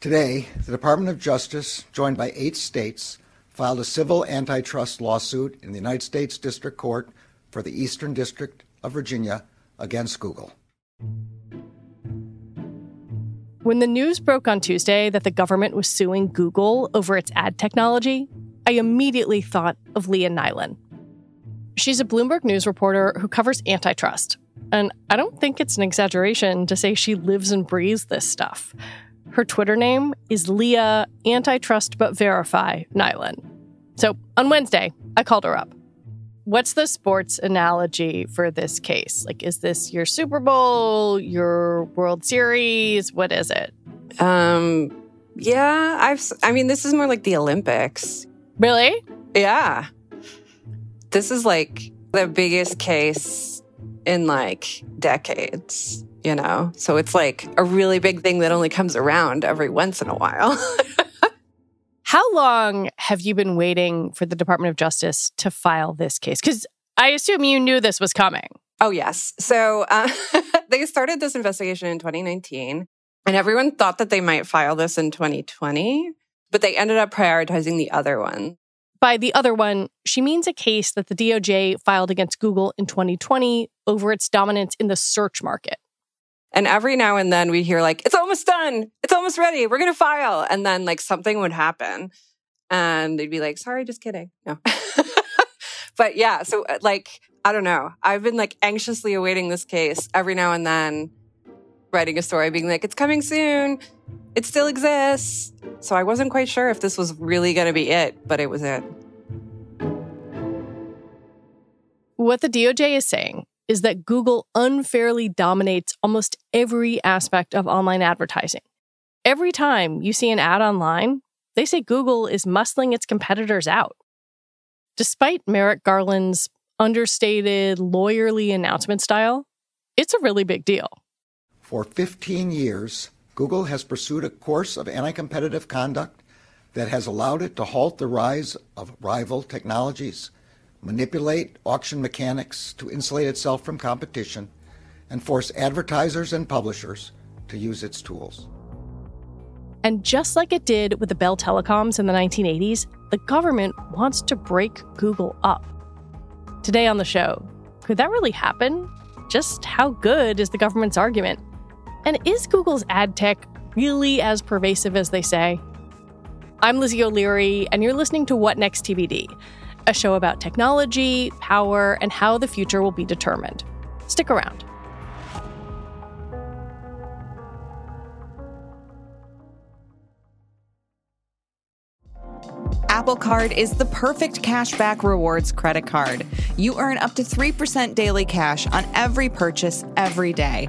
Today, the Department of Justice, joined by eight states, filed a civil antitrust lawsuit in the United States District Court for the Eastern District of Virginia against Google. When the news broke on Tuesday that the government was suing Google over its ad technology, I immediately thought of Leah Nylen. She's a Bloomberg News reporter who covers antitrust. And I don't think it's an exaggeration to say she lives and breathes this stuff. Her Twitter name is Leah Antitrust But Verify Nylen. So on Wednesday, I called her up. What's the sports analogy for this case? Like, is this your Super Bowl, your World Series? What is it? Um, yeah, I've. I mean, this is more like the Olympics. Really? Yeah. This is like the biggest case in like decades, you know? So it's like a really big thing that only comes around every once in a while. How long have you been waiting for the Department of Justice to file this case? Because I assume you knew this was coming. Oh, yes. So uh, they started this investigation in 2019, and everyone thought that they might file this in 2020, but they ended up prioritizing the other one. By the other one, she means a case that the DOJ filed against Google in 2020 over its dominance in the search market. And every now and then we hear like, it's almost done. It's almost ready. We're going to file. And then like something would happen and they'd be like, sorry, just kidding. No. but yeah, so uh, like, I don't know. I've been like anxiously awaiting this case every now and then, writing a story being like, it's coming soon. It still exists. So I wasn't quite sure if this was really going to be it, but it was it. What the DOJ is saying is that Google unfairly dominates almost every aspect of online advertising. Every time you see an ad online, they say Google is muscling its competitors out. Despite Merrick Garland's understated, lawyerly announcement style, it's a really big deal. For 15 years, Google has pursued a course of anti competitive conduct that has allowed it to halt the rise of rival technologies manipulate auction mechanics to insulate itself from competition, and force advertisers and publishers to use its tools. And just like it did with the Bell Telecoms in the 1980s, the government wants to break Google up. Today on the show, could that really happen? Just how good is the government's argument? And is Google's ad tech really as pervasive as they say? I'm Lizzie O'Leary, and you're listening to What Next TBD a show about technology, power, and how the future will be determined. Stick around. Apple Card is the perfect cashback rewards credit card. You earn up to 3% daily cash on every purchase every day.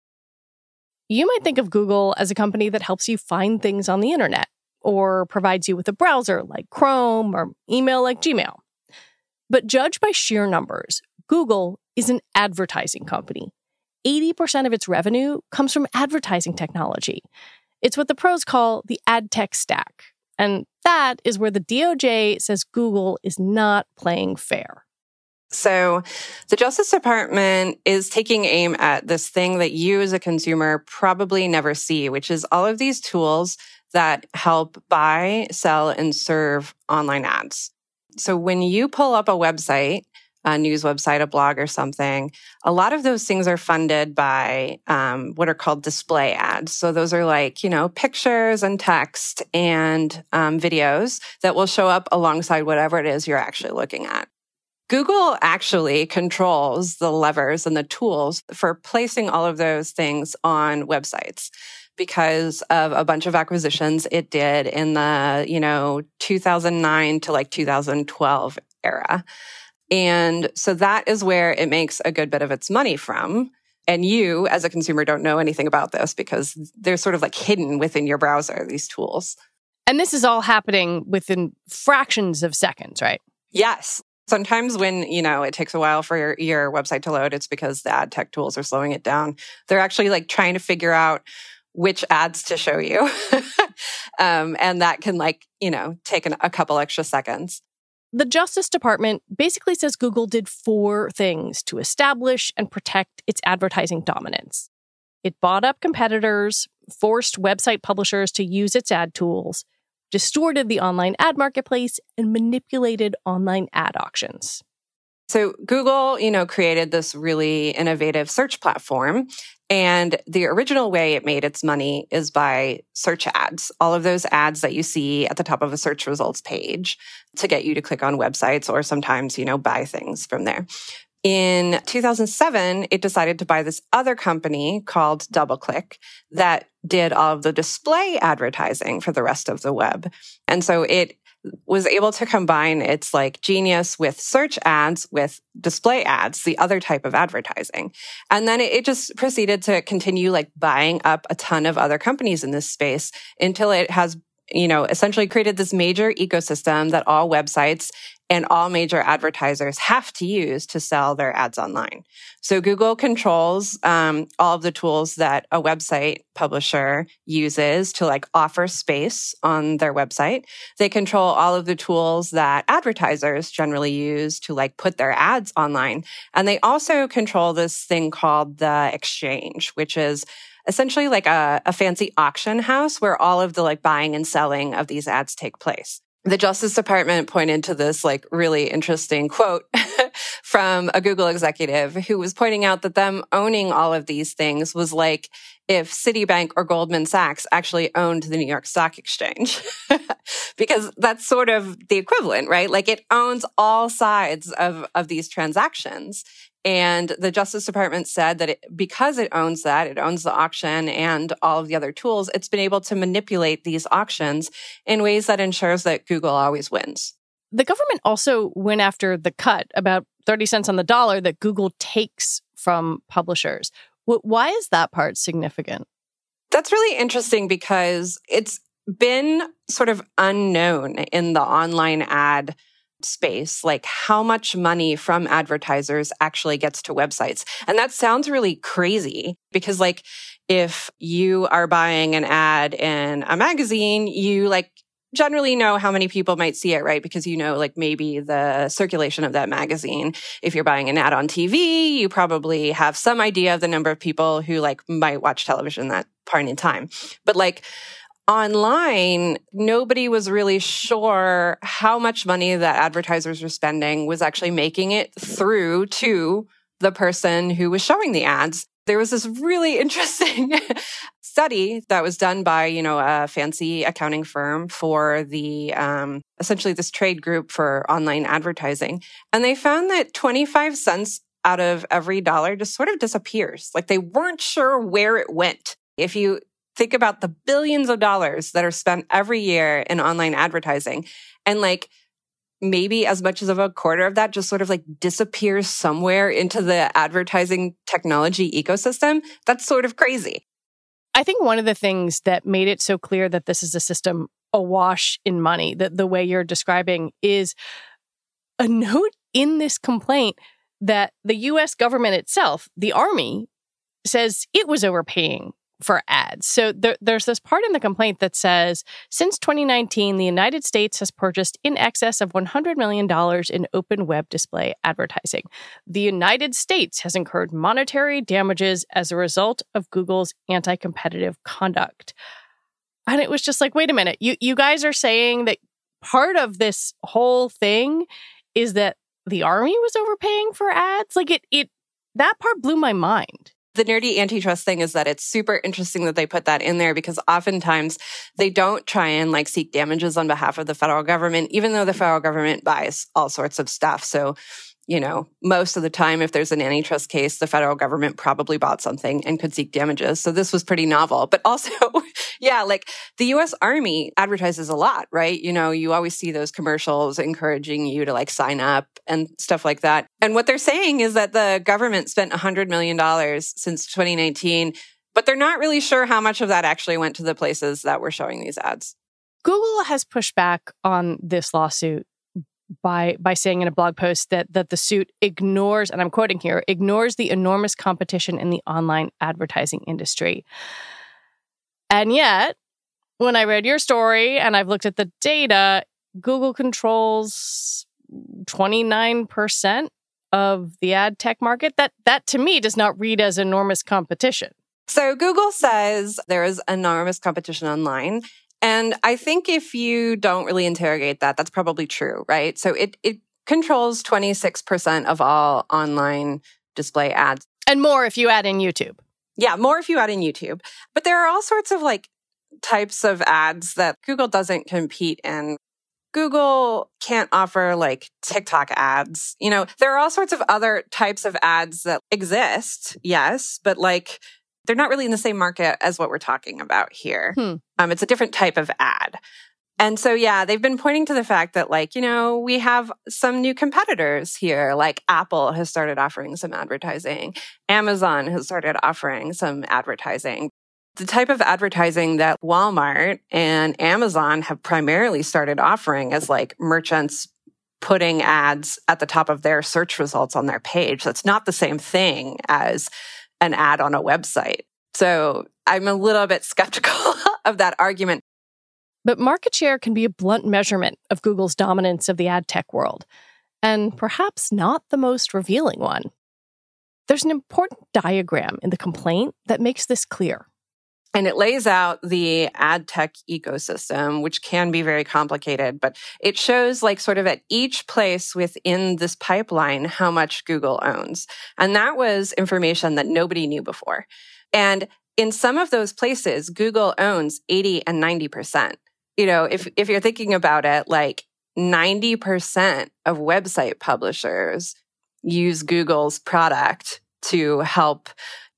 You might think of Google as a company that helps you find things on the internet or provides you with a browser like Chrome or email like Gmail. But judged by sheer numbers, Google is an advertising company. 80% of its revenue comes from advertising technology. It's what the pros call the ad tech stack. And that is where the DOJ says Google is not playing fair. So, the Justice Department is taking aim at this thing that you as a consumer probably never see, which is all of these tools that help buy, sell, and serve online ads. So, when you pull up a website, a news website, a blog, or something, a lot of those things are funded by um, what are called display ads. So those are like, you know, pictures and text and um, videos that will show up alongside whatever it is you're actually looking at. Google actually controls the levers and the tools for placing all of those things on websites because of a bunch of acquisitions it did in the, you know, 2009 to like 2012 era. And so that is where it makes a good bit of its money from. And you, as a consumer, don't know anything about this because they're sort of like hidden within your browser, these tools. And this is all happening within fractions of seconds, right? Yes. Sometimes when, you know, it takes a while for your, your website to load, it's because the ad tech tools are slowing it down. They're actually like trying to figure out which ads to show you. um, and that can like, you know, take an, a couple extra seconds. The Justice Department basically says Google did four things to establish and protect its advertising dominance. It bought up competitors, forced website publishers to use its ad tools, distorted the online ad marketplace, and manipulated online ad auctions. So Google, you know, created this really innovative search platform. And the original way it made its money is by search ads, all of those ads that you see at the top of a search results page to get you to click on websites or sometimes, you know, buy things from there. In 2007, it decided to buy this other company called DoubleClick that did all of the display advertising for the rest of the web. And so it was able to combine its like genius with search ads with display ads, the other type of advertising. And then it, just proceeded to continue like buying up a ton of other companies in this space until it has you know, essentially created this major ecosystem that all websites and all major advertisers have to use to sell their ads online. So Google controls um, all of the tools that a website publisher uses to like offer space on their website. They control all of the tools that advertisers generally use to like put their ads online. And they also control this thing called the exchange, which is essentially like a, a fancy auction house where all of the like buying and selling of these ads take place the Justice Department pointed to this like really interesting quote from a Google executive who was pointing out that them owning all of these things was like if Citibank or Goldman Sachs actually owned the New York Stock Exchange. because that's sort of the equivalent, right? Like it owns all sides of, of these transactions. And the Justice Department said that it, because it owns that, it owns the auction and all of the other tools, it's been able to manipulate these auctions in ways that ensures that Google always wins. The government also went after the cut, about 30 cents on the dollar, that Google takes from publishers. Why is that part significant? That's really interesting because it's been sort of unknown in the online ad space, like how much money from advertisers actually gets to websites. And that sounds really crazy because like if you are buying an ad in a magazine, you like generally know how many people might see it, right? Because you know, like maybe the circulation of that magazine. If you're buying an ad on TV, you probably have some idea of the number of people who like might watch television that point in time. But like, online, nobody was really sure how much money that advertisers were spending was actually making it through to the person who was showing the ads. There was this really interesting study that was done by, you know, a fancy accounting firm for the, um, essentially this trade group for online advertising. And they found that 25 cents out of every dollar just sort of disappears. Like they weren't sure where it went. If you think about the billions of dollars that are spent every year in online advertising. And like maybe as much as of a quarter of that just sort of like disappears somewhere into the advertising technology ecosystem. That's sort of crazy. I think one of the things that made it so clear that this is a system awash in money that the way you're describing is a note in this complaint that the US government itself, the army, says it was overpaying for ads. So there, there's this part in the complaint that says since 2019, the United States has purchased in excess of $100 million in open web display advertising. The United States has incurred monetary damages as a result of Google's anti competitive conduct. And it was just like, wait a minute, you, you guys are saying that part of this whole thing is that the army was overpaying for ads? Like it, it, that part blew my mind. The nerdy antitrust thing is that it's super interesting that they put that in there because oftentimes they don't try and like seek damages on behalf of the federal government, even though the federal government buys all sorts of stuff. So you know, most of the time, if there's an antitrust case, the federal government probably bought something and could seek damages. So this was pretty novel. But also, yeah, like the US Army advertises a lot, right? You know, you always see those commercials encouraging you to like sign up and stuff like that. And what they're saying is that the government spent $100 million since 2019, but they're not really sure how much of that actually went to the places that were showing these ads. Google has pushed back on this lawsuit by by saying in a blog post that that the suit ignores and I'm quoting here ignores the enormous competition in the online advertising industry. And yet, when I read your story and I've looked at the data, Google controls 29% of the ad tech market. That that to me does not read as enormous competition. So Google says there is enormous competition online and I think if you don't really interrogate that, that's probably true, right? So it, it controls 26% of all online display ads. And more if you add in YouTube. Yeah, more if you add in YouTube. But there are all sorts of like types of ads that Google doesn't compete in. Google can't offer like TikTok ads. You know, there are all sorts of other types of ads that exist, yes, but like they're not really in the same market as what we're talking about here. Hmm. Um, it's a different type of ad. And so, yeah, they've been pointing to the fact that, like, you know, we have some new competitors here. Like Apple has started offering some advertising, Amazon has started offering some advertising. The type of advertising that Walmart and Amazon have primarily started offering is like merchants putting ads at the top of their search results on their page. That's not the same thing as an ad on a website. So I'm a little bit skeptical of that argument. But market share can be a blunt measurement of Google's dominance of the ad tech world, and perhaps not the most revealing one. There's an important diagram in the complaint that makes this clear. And it lays out the ad tech ecosystem, which can be very complicated, but it shows like sort of at each place within this pipeline how much Google owns. And that was information that nobody knew before. And in some of those places, Google owns 80 and 90%. You know, if, if you're thinking about it, like 90% of website publishers use Google's product to help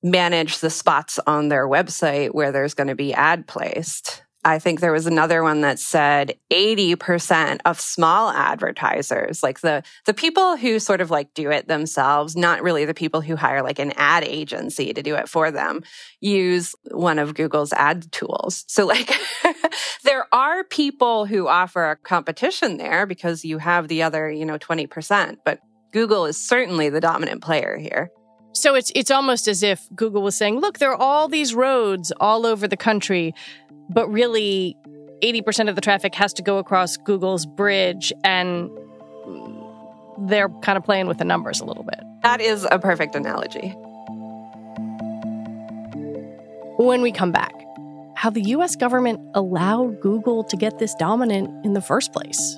manage the spots on their website where there's going to be ad placed. I think there was another one that said 80% of small advertisers, like the, the people who sort of like do it themselves, not really the people who hire like an ad agency to do it for them, use one of Google's ad tools. So like there are people who offer a competition there because you have the other, you know, 20%, but Google is certainly the dominant player here. So it's it's almost as if Google was saying, "Look, there are all these roads all over the country, but really 80% of the traffic has to go across Google's bridge and they're kind of playing with the numbers a little bit." That is a perfect analogy. When we come back, how the US government allowed Google to get this dominant in the first place.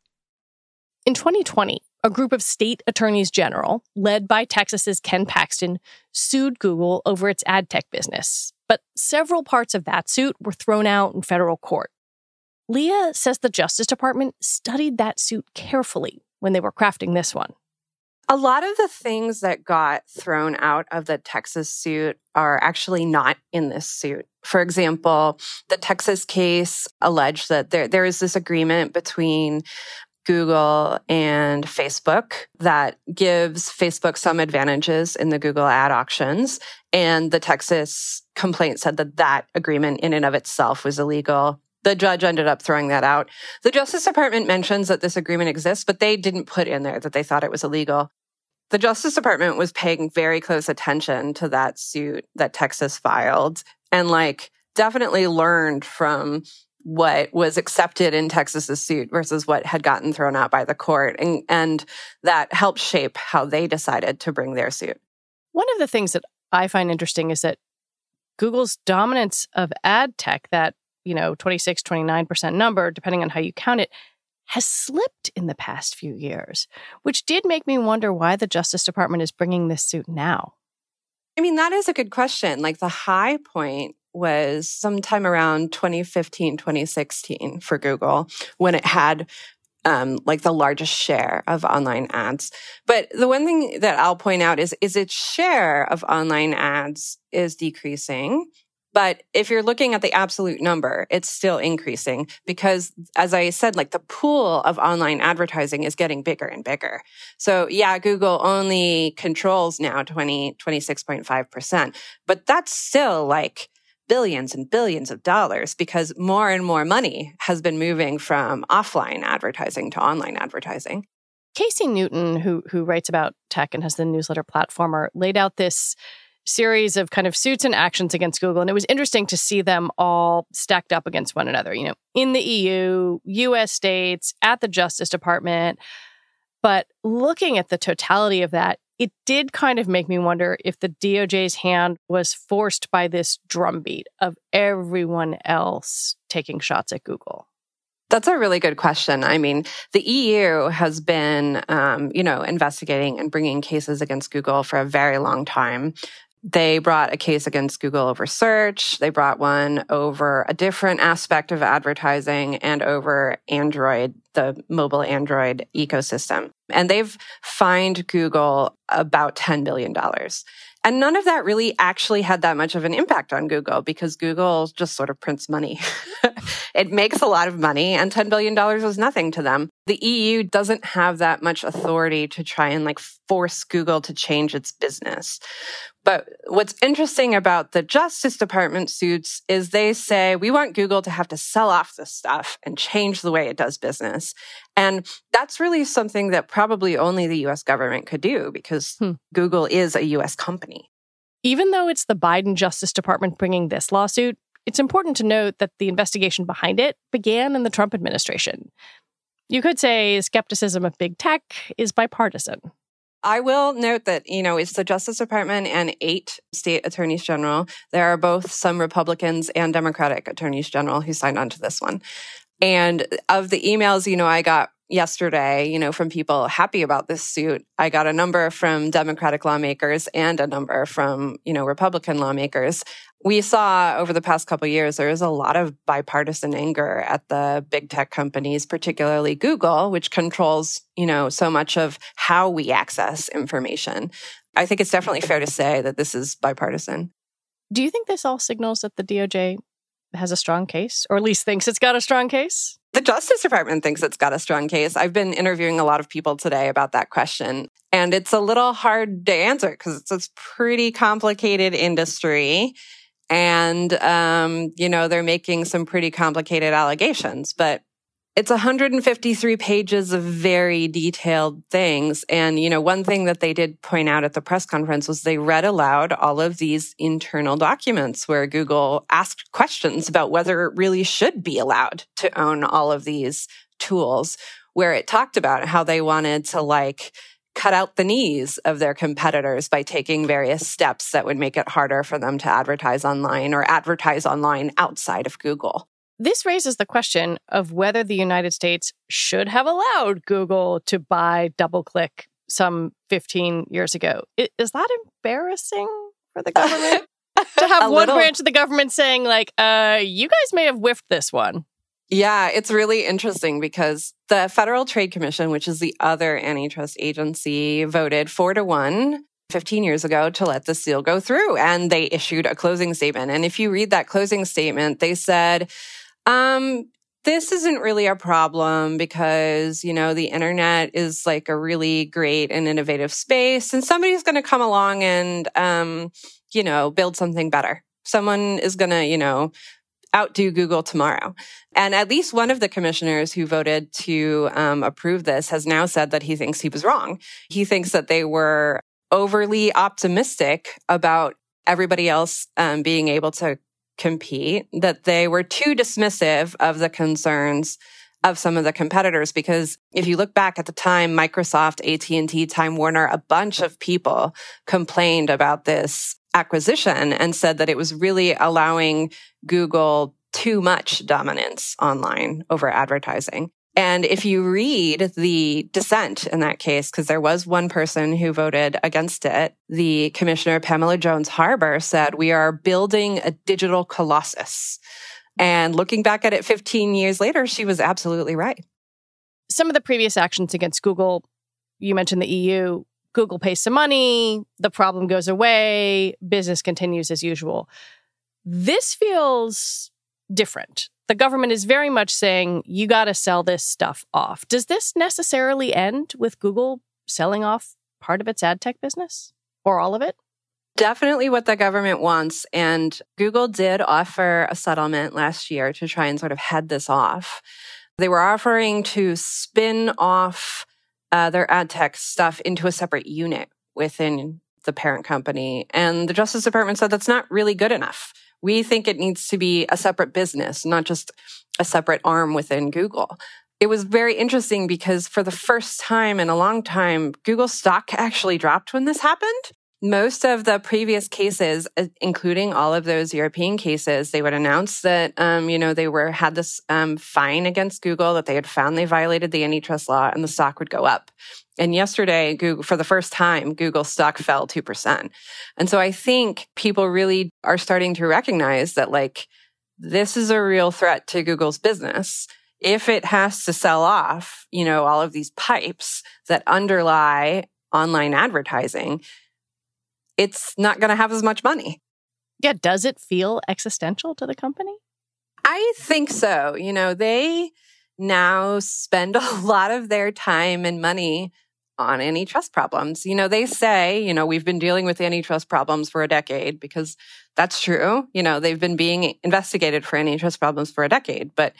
In 2020, a group of state attorneys general, led by Texas's Ken Paxton, sued Google over its ad tech business. But several parts of that suit were thrown out in federal court. Leah says the Justice Department studied that suit carefully when they were crafting this one. A lot of the things that got thrown out of the Texas suit are actually not in this suit. For example, the Texas case alleged that there, there is this agreement between Google and Facebook that gives Facebook some advantages in the Google ad auctions. And the Texas complaint said that that agreement in and of itself was illegal. The judge ended up throwing that out. The Justice Department mentions that this agreement exists, but they didn't put in there that they thought it was illegal. The Justice Department was paying very close attention to that suit that Texas filed and like definitely learned from what was accepted in Texas's suit versus what had gotten thrown out by the court. And, and that helped shape how they decided to bring their suit. One of the things that I find interesting is that Google's dominance of ad tech, that, you know, 26, 29% number, depending on how you count it, has slipped in the past few years, which did make me wonder why the Justice Department is bringing this suit now. I mean, that is a good question. Like the high point was sometime around 2015, 2016 for Google when it had um, like the largest share of online ads. But the one thing that I'll point out is, is its share of online ads is decreasing. But if you're looking at the absolute number, it's still increasing because as I said, like the pool of online advertising is getting bigger and bigger. So yeah, Google only controls now 20, 26.5%, but that's still like billions and billions of dollars because more and more money has been moving from offline advertising to online advertising. Casey Newton, who who writes about tech and has the newsletter Platformer, laid out this series of kind of suits and actions against Google. And it was interesting to see them all stacked up against one another, you know, in the EU, US states, at the Justice Department. But looking at the totality of that, it did kind of make me wonder if the DOJ's hand was forced by this drumbeat of everyone else taking shots at Google. That's a really good question. I mean, the EU has been, um, you know, investigating and bringing cases against Google for a very long time. They brought a case against Google over search. They brought one over a different aspect of advertising and over Android, the mobile Android ecosystem. And they've fined Google about $10 billion. And none of that really actually had that much of an impact on Google because Google just sort of prints money. it makes a lot of money and $10 billion was nothing to them. The EU doesn't have that much authority to try and like force Google to change its business. But what's interesting about the Justice Department suits is they say we want Google to have to sell off this stuff and change the way it does business. And that's really something that probably only the US government could do because hmm. Google is a US company. Even though it's the Biden Justice Department bringing this lawsuit, it's important to note that the investigation behind it began in the Trump administration. You could say skepticism of big tech is bipartisan. I will note that, you know, it's the Justice Department and eight state attorneys general. There are both some Republicans and Democratic attorneys general who signed on to this one. And of the emails, you know, I got yesterday, you know, from people happy about this suit. I got a number from Democratic lawmakers and a number from, you know, Republican lawmakers. We saw over the past couple years there is a lot of bipartisan anger at the big tech companies, particularly Google, which controls, you know, so much of how we access information. I think it's definitely fair to say that this is bipartisan. Do you think this all signals that the DOJ has a strong case, or at least thinks it's got a strong case? The Justice Department thinks it's got a strong case. I've been interviewing a lot of people today about that question, and it's a little hard to answer because it's a pretty complicated industry. And, um, you know, they're making some pretty complicated allegations, but it's 153 pages of very detailed things. And, you know, one thing that they did point out at the press conference was they read aloud all of these internal documents where Google asked questions about whether it really should be allowed to own all of these tools, where it talked about how they wanted to like cut out the knees of their competitors by taking various steps that would make it harder for them to advertise online or advertise online outside of Google. This raises the question of whether the United States should have allowed Google to buy DoubleClick some 15 years ago. Is that embarrassing for the government? to have one little. branch of the government saying, like, uh, you guys may have whiffed this one. Yeah, it's really interesting because the Federal Trade Commission, which is the other antitrust agency, voted four to one 15 years ago to let the seal go through. And they issued a closing statement. And if you read that closing statement, they said, um, this isn't really a problem because, you know, the internet is like a really great and innovative space and somebody's going to come along and, um, you know, build something better. Someone is going to, you know, outdo Google tomorrow. And at least one of the commissioners who voted to um, approve this has now said that he thinks he was wrong. He thinks that they were overly optimistic about everybody else um, being able to compete, that they were too dismissive of the concerns of some of the competitors because if you look back at the time Microsoft, AT&T, Time Warner, a bunch of people complained about this acquisition and said that it was really allowing Google too much dominance online over advertising. And if you read the dissent in that case, because there was one person who voted against it, the Commissioner Pamela Jones Harbour said, We are building a digital colossus. And looking back at it 15 years later, she was absolutely right. Some of the previous actions against Google, you mentioned the EU, Google pays some money, the problem goes away, business continues as usual. This feels different. The government is very much saying, you got to sell this stuff off. Does this necessarily end with Google selling off part of its ad tech business or all of it? Definitely what the government wants. And Google did offer a settlement last year to try and sort of head this off. They were offering to spin off uh, their ad tech stuff into a separate unit within the parent company. And the Justice Department said that's not really good enough. We think it needs to be a separate business, not just a separate arm within Google. It was very interesting because for the first time in a long time, Google stock actually dropped when this happened most of the previous cases, uh, including all of those European cases, they would announce that, um, you know, they were had this um, fine against Google that they had found they violated the antitrust law, and the stock would go up. And yesterday, Google, for the first time, Google stock fell two percent. And so I think people really are starting to recognize that, like, this is a real threat to Google's business if it has to sell off, you know, all of these pipes that underlie online advertising, it's not going to have as much money. Yeah. Does it feel existential to the company? I think so. You know, they now spend a lot of their time and money on antitrust problems. You know, they say, you know, we've been dealing with antitrust problems for a decade because that's true. You know, they've been being investigated for antitrust problems for a decade, but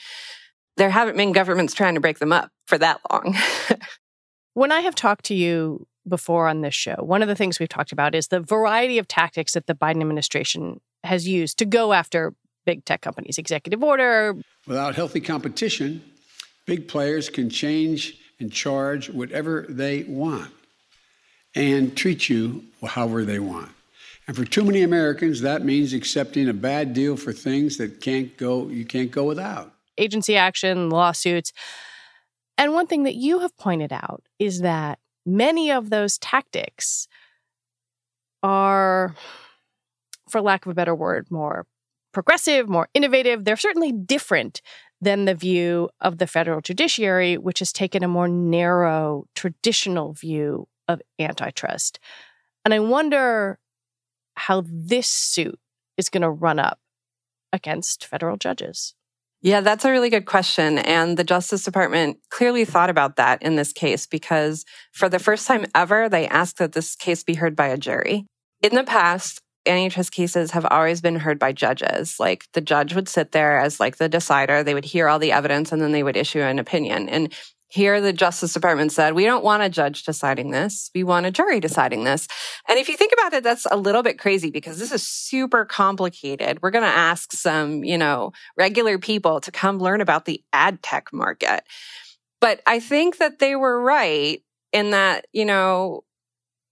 there haven't been governments trying to break them up for that long. when I have talked to you before on this show. One of the things we've talked about is the variety of tactics that the Biden administration has used to go after big tech companies, executive order. Without healthy competition, big players can change and charge whatever they want and treat you however they want. And for too many Americans, that means accepting a bad deal for things that can't go you can't go without. Agency action, lawsuits. And one thing that you have pointed out is that many of those tactics are, for lack of a better word, more progressive, more innovative. They're certainly different than the view of the federal judiciary, which has taken a more narrow, traditional view of antitrust. And I wonder how this suit is going to run up against federal judges. Yeah, that's a really good question. And the Justice Department clearly thought about that in this case because for the first time ever, they asked that this case be heard by a jury. In the past, antitrust cases have always been heard by judges. Like the judge would sit there as like the decider, they would hear all the evidence and then they would issue an opinion. And here, the Justice Department said, we don't want a judge deciding this. We want a jury deciding this. And if you think about it, that's a little bit crazy because this is super complicated. We're going to ask some, you know, regular people to come learn about the ad tech market. But I think that they were right in that, you know,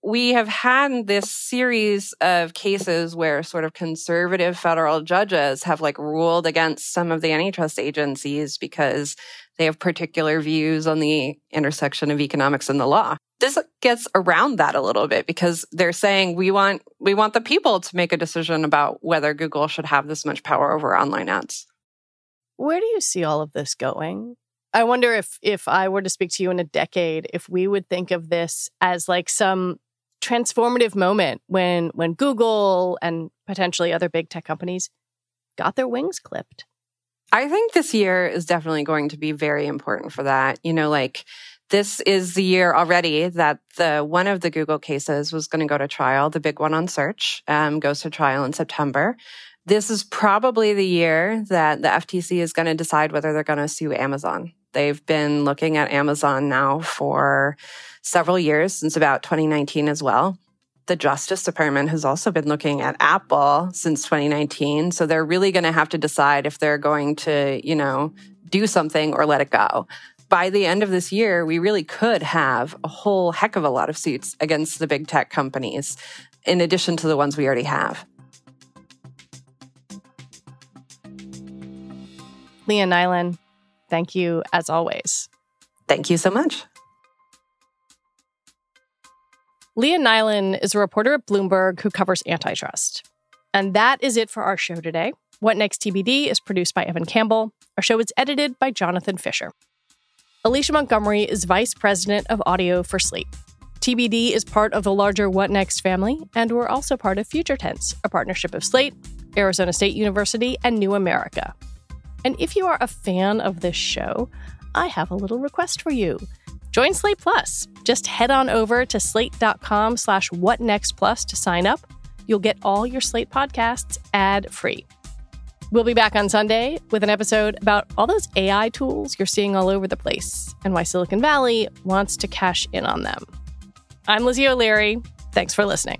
we have had this series of cases where sort of conservative federal judges have like ruled against some of the antitrust agencies because they have particular views on the intersection of economics and the law. This gets around that a little bit because they're saying we want we want the people to make a decision about whether Google should have this much power over online ads. Where do you see all of this going? I wonder if if I were to speak to you in a decade, if we would think of this as like some transformative moment when when Google and potentially other big tech companies got their wings clipped. I think this year is definitely going to be very important for that. You know, like this is the year already that the one of the Google cases was going to go to trial. The big one on search um, goes to trial in September. This is probably the year that the FTC is going to decide whether they're going to sue Amazon. They've been looking at Amazon now for several years, since about 2019 as well. The Justice Department has also been looking at Apple since 2019. So they're really going to have to decide if they're going to, you know, do something or let it go. By the end of this year, we really could have a whole heck of a lot of suits against the big tech companies, in addition to the ones we already have. Leah Nylen, thank you as always. Thank you so much. Leah Nylen is a reporter at Bloomberg who covers antitrust. And that is it for our show today. What Next TBD is produced by Evan Campbell. Our show is edited by Jonathan Fisher. Alicia Montgomery is vice president of audio for Slate. TBD is part of the larger What Next family, and we're also part of Future Tense, a partnership of Slate, Arizona State University, and New America. And if you are a fan of this show, I have a little request for you. Join Slate Plus. Just head on over to slate.com slash whatnextplus to sign up. You'll get all your Slate podcasts ad-free. We'll be back on Sunday with an episode about all those AI tools you're seeing all over the place and why Silicon Valley wants to cash in on them. I'm Lizzie O'Leary. Thanks for listening.